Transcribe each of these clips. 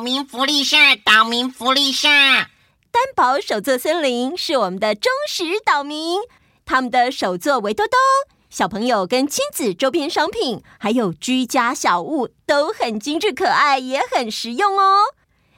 岛民福利社，岛民福利社。担宝手作森林是我们的忠实岛民，他们的手作围兜兜、小朋友跟亲子周边商品，还有居家小物都很精致可爱，也很实用哦。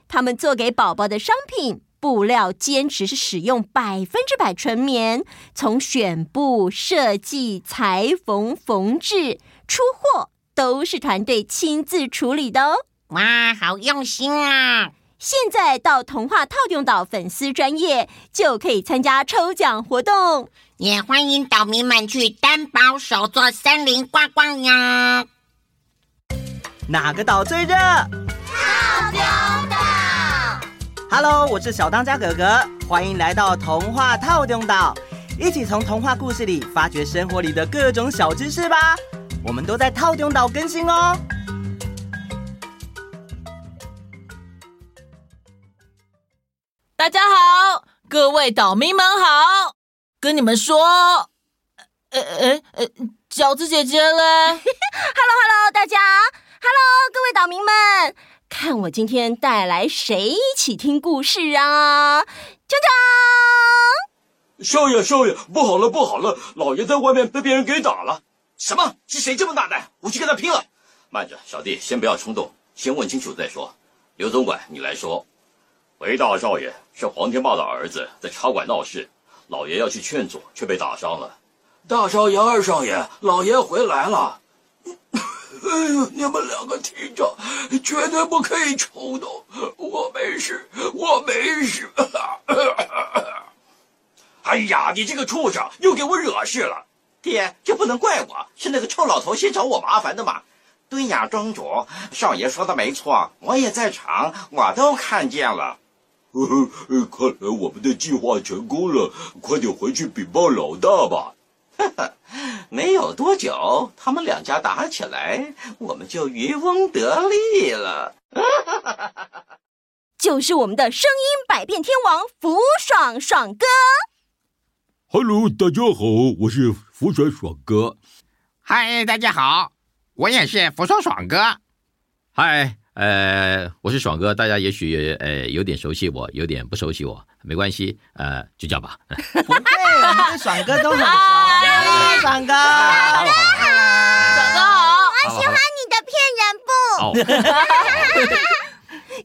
他们做给宝宝的商品布料坚持是使用百分之百纯棉，从选布、设计、裁缝、缝制、出货都是团队亲自处理的哦。哇，好用心啊！现在到童话套用岛粉丝专页就可以参加抽奖活动，也欢迎岛民们去担宝手作森林逛逛呀。哪个岛最热？套用岛。Hello，我是小当家哥哥，欢迎来到童话套用岛，一起从童话故事里发掘生活里的各种小知识吧。我们都在套用岛更新哦。大家好，各位岛民们好，跟你们说，呃呃呃，饺子姐姐嘞，Hello Hello，大家，Hello 各位岛民们，看我今天带来谁一起听故事啊？锵锵，少爷少爷，不好了不好了，老爷在外面被别人给打了。什么？是谁这么大胆？我去跟他拼了！慢着，小弟，先不要冲动，先问清楚再说。刘总管，你来说。回大少爷是黄天霸的儿子，在茶馆闹事，老爷要去劝阻，却被打伤了。大少爷、二少爷，老爷回来了。哎呦，你们两个听着，绝对不可以冲动。我没事，我没事。哎呀，你这个畜生，又给我惹事了！爹，这不能怪我，是那个臭老头先找我麻烦的嘛。对呀，庄主，少爷说的没错，我也在场，我都看见了。呵呵，看来我们的计划成功了，快点回去禀报老大吧。哈哈，没有多久，他们两家打起来，我们就渔翁得利了。就是我们的声音百变天王福爽爽哥。Hello，大家好，我是福爽爽哥。嗨，大家好，我也是福爽爽哥。嗨。呃，我是爽哥，大家也许呃有点熟悉我，有点不熟悉我，没关系，呃，就叫吧。不对，我们跟爽哥都很熟。啊、爽哥，大家好，爽哥好，我喜欢你的骗人布。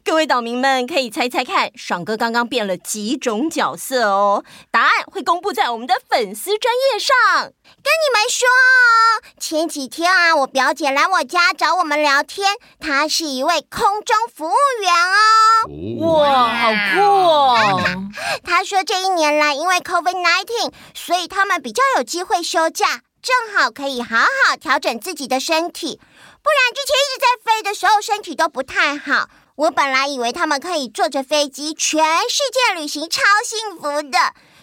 各位岛民们可以猜猜看，爽哥刚刚变了几种角色哦？答案会公布在我们的粉丝专页上。跟你们说哦，前几天啊，我表姐来我家找我们聊天，她是一位空中服务员哦。哇，好酷哦！她说这一年来因为 COVID-19，所以他们比较有机会休假，正好可以好好调整自己的身体。不然之前一直在飞的时候，身体都不太好。我本来以为他们可以坐着飞机全世界旅行，超幸福的。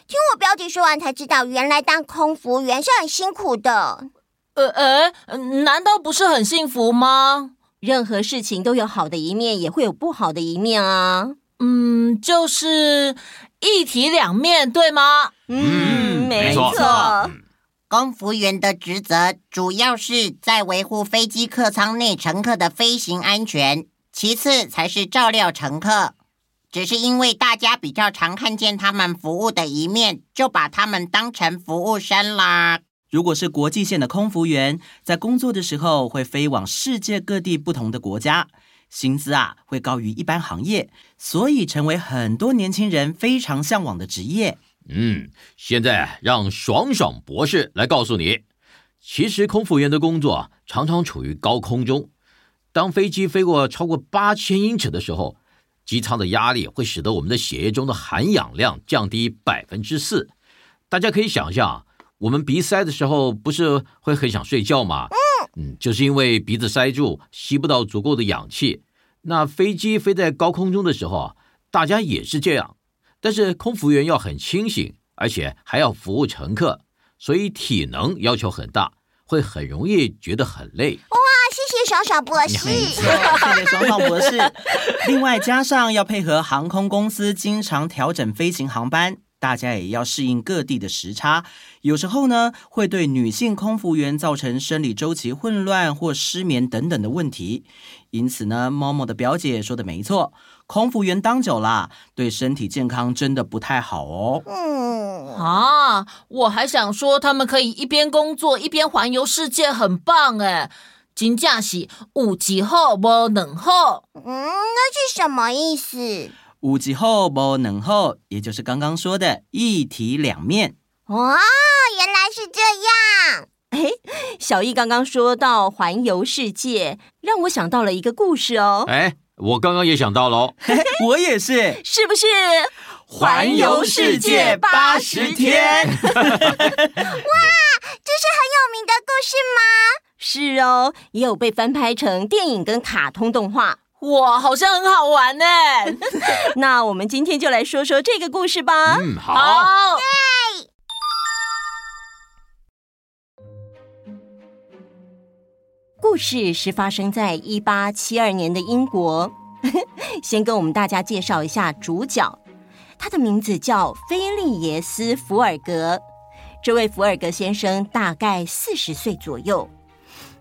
听我表姐说完才知道，原来当空服员是很辛苦的。呃呃，难道不是很幸福吗？任何事情都有好的一面，也会有不好的一面啊。嗯，就是一体两面，对吗？嗯，没错。没错。空服员的职责主要是在维护飞机客舱内乘客的飞行安全。其次才是照料乘客，只是因为大家比较常看见他们服务的一面，就把他们当成服务生啦。如果是国际线的空服员，在工作的时候会飞往世界各地不同的国家，薪资啊会高于一般行业，所以成为很多年轻人非常向往的职业。嗯，现在让爽爽博士来告诉你，其实空服员的工作常常处于高空中。当飞机飞过超过八千英尺的时候，机舱的压力会使得我们的血液中的含氧量降低百分之四。大家可以想象，我们鼻塞的时候不是会很想睡觉吗？嗯，就是因为鼻子塞住，吸不到足够的氧气。那飞机飞在高空中的时候，大家也是这样。但是空服员要很清醒，而且还要服务乘客，所以体能要求很大，会很容易觉得很累。爽爽博士，谢谢爽爽博士。另外，加上要配合航空公司经常调整飞行航班，大家也要适应各地的时差，有时候呢会对女性空服员造成生理周期混乱或失眠等等的问题。因此呢，猫猫的表姐说的没错，空服员当久了，对身体健康真的不太好哦。嗯啊，我还想说，他们可以一边工作一边环游世界，很棒哎。金假喜五级后不能后，嗯，那是什么意思？五级后不能后，也就是刚刚说的一体两面。哇，原来是这样。哎，小易刚刚说到环游世界，让我想到了一个故事哦。哎，我刚刚也想到了，我也是，是不是？环游世界八十天。哇，这是很有名的故事吗？是哦，也有被翻拍成电影跟卡通动画。哇，好像很好玩呢。那我们今天就来说说这个故事吧。嗯，好。好故事是发生在一八七二年的英国。先跟我们大家介绍一下主角，他的名字叫菲利耶斯·福尔格。这位福尔格先生大概四十岁左右。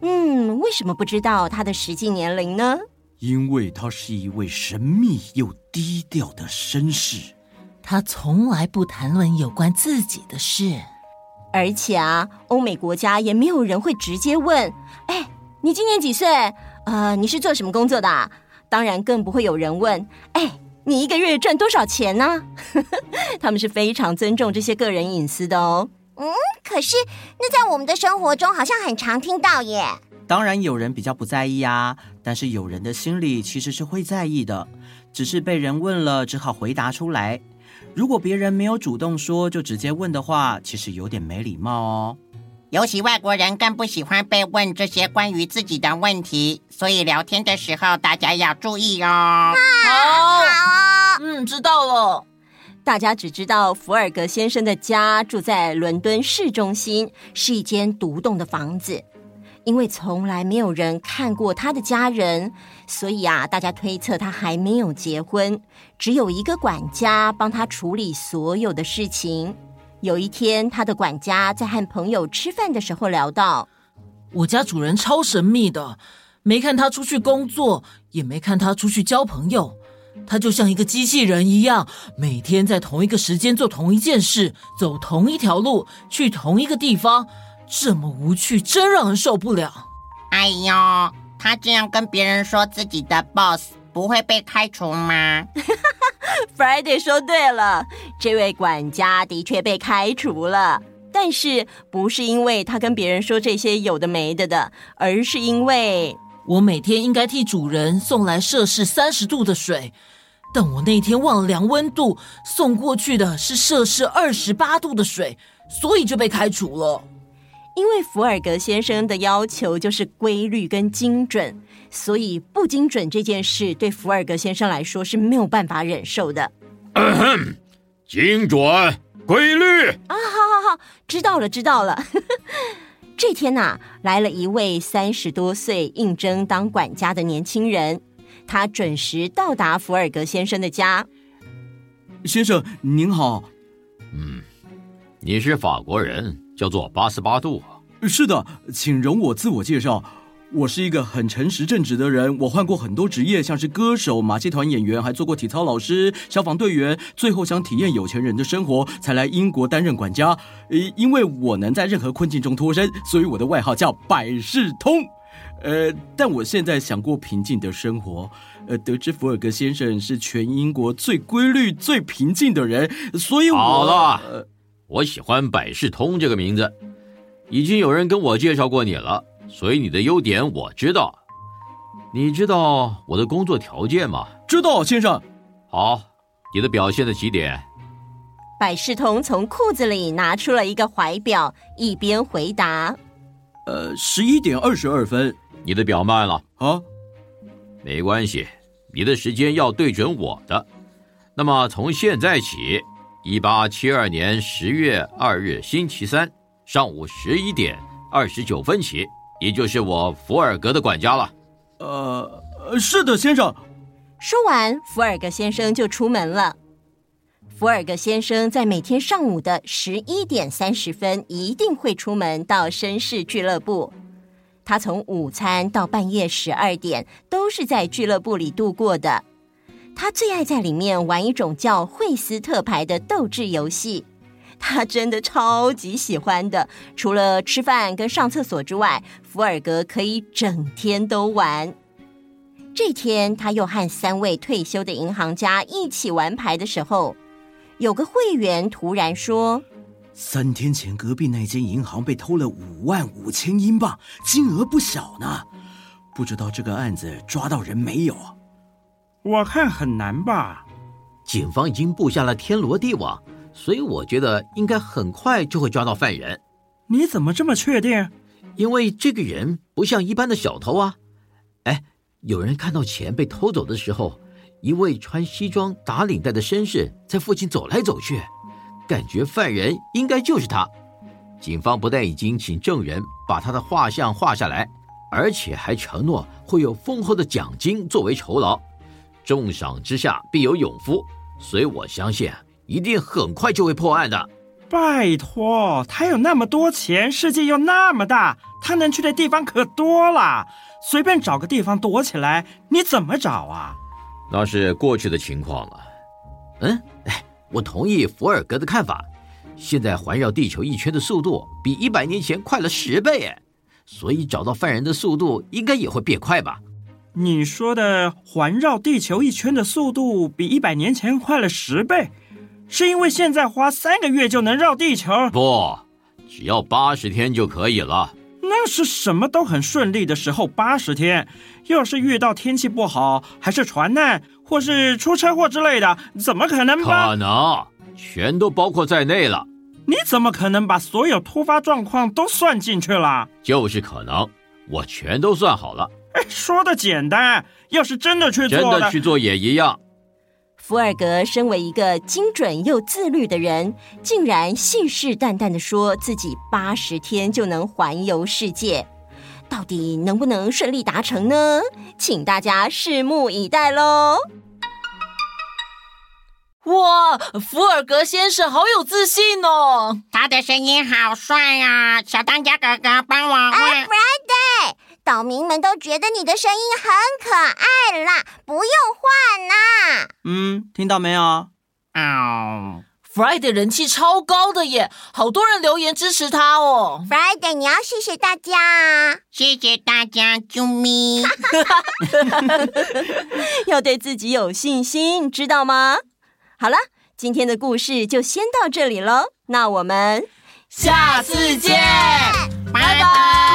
嗯，为什么不知道他的实际年龄呢？因为他是一位神秘又低调的绅士，他从来不谈论有关自己的事。而且啊，欧美国家也没有人会直接问：“哎。”你今年几岁？呃，你是做什么工作的？当然，更不会有人问：哎，你一个月赚多少钱呢？他们是非常尊重这些个人隐私的哦。嗯，可是那在我们的生活中好像很常听到耶。当然，有人比较不在意啊，但是有人的心里其实是会在意的，只是被人问了，只好回答出来。如果别人没有主动说，就直接问的话，其实有点没礼貌哦。尤其外国人更不喜欢被问这些关于自己的问题，所以聊天的时候大家要注意哦。好，好，嗯，知道了。大家只知道福尔格先生的家住在伦敦市中心，是一间独栋的房子。因为从来没有人看过他的家人，所以啊，大家推测他还没有结婚，只有一个管家帮他处理所有的事情。有一天，他的管家在和朋友吃饭的时候聊到：“我家主人超神秘的，没看他出去工作，也没看他出去交朋友。他就像一个机器人一样，每天在同一个时间做同一件事，走同一条路，去同一个地方，这么无趣，真让人受不了。”哎呦，他这样跟别人说自己的 boss 不会被开除吗？Friday 说对了，这位管家的确被开除了，但是不是因为他跟别人说这些有的没的的，而是因为我每天应该替主人送来摄氏三十度的水，但我那天忘了量温度，送过去的是摄氏二十八度的水，所以就被开除了。因为福尔格先生的要求就是规律跟精准，所以不精准这件事对福尔格先生来说是没有办法忍受的。精准、规律啊，好好好，知道了，知道了。这天呐、啊，来了一位三十多岁应征当管家的年轻人，他准时到达福尔格先生的家。先生您好，嗯，你是法国人。叫做巴斯巴杜。是的，请容我自我介绍，我是一个很诚实正直的人。我换过很多职业，像是歌手、马戏团演员，还做过体操老师、消防队员。最后想体验有钱人的生活，才来英国担任管家。呃，因为我能在任何困境中脱身，所以我的外号叫百事通。呃，但我现在想过平静的生活。呃，得知福尔格先生是全英国最规律、最平静的人，所以我好了。我喜欢百事通这个名字，已经有人跟我介绍过你了，所以你的优点我知道。你知道我的工作条件吗？知道，先生。好，你的表现的几点？百事通从裤子里拿出了一个怀表，一边回答：“呃，十一点二十二分。”你的表慢了啊？没关系，你的时间要对准我的。那么从现在起。一八七二年十月二日星期三上午十一点二十九分起，你就是我福尔格的管家了。呃，是的，先生。说完，福尔格先生就出门了。福尔格先生在每天上午的十一点三十分一定会出门到绅士俱乐部。他从午餐到半夜十二点都是在俱乐部里度过的。他最爱在里面玩一种叫惠斯特牌的斗智游戏，他真的超级喜欢的。除了吃饭跟上厕所之外，福尔格可以整天都玩。这天，他又和三位退休的银行家一起玩牌的时候，有个会员突然说：“三天前隔壁那间银行被偷了五万五千英镑，金额不小呢。不知道这个案子抓到人没有？”我看很难吧。警方已经布下了天罗地网，所以我觉得应该很快就会抓到犯人。你怎么这么确定？因为这个人不像一般的小偷啊。哎。有人看到钱被偷走的时候，一位穿西装打领带的绅士在附近走来走去，感觉犯人应该就是他。警方不但已经请证人把他的画像画下来，而且还承诺会有丰厚的奖金作为酬劳，重赏之下必有勇夫，所以我相信一定很快就会破案的。拜托，他有那么多钱，世界又那么大，他能去的地方可多了。随便找个地方躲起来，你怎么找啊？那是过去的情况了。嗯，哎，我同意福尔格的看法。现在环绕地球一圈的速度比一百年前快了十倍，哎，所以找到犯人的速度应该也会变快吧？你说的环绕地球一圈的速度比一百年前快了十倍，是因为现在花三个月就能绕地球？不，只要八十天就可以了。那是什么都很顺利的时候，八十天；要是遇到天气不好，还是船难，或是出车祸之类的，怎么可能？可能，全都包括在内了。你怎么可能把所有突发状况都算进去了？就是可能，我全都算好了。哎，说的简单，要是真的去做，真的去做也一样。福尔格身为一个精准又自律的人，竟然信誓旦旦的说自己八十天就能环游世界，到底能不能顺利达成呢？请大家拭目以待喽！哇，福尔格先生好有自信哦，他的声音好帅啊！小当家哥哥，帮我问。哎，Friday。岛民们都觉得你的声音很可爱啦，不用换啦。嗯，听到没有？哦，Friday 人气超高的耶，好多人留言支持他哦。Friday，你要谢谢大家，谢谢大家，啾咪。要对自己有信心，知道吗？好了，今天的故事就先到这里喽，那我们下次见，拜拜。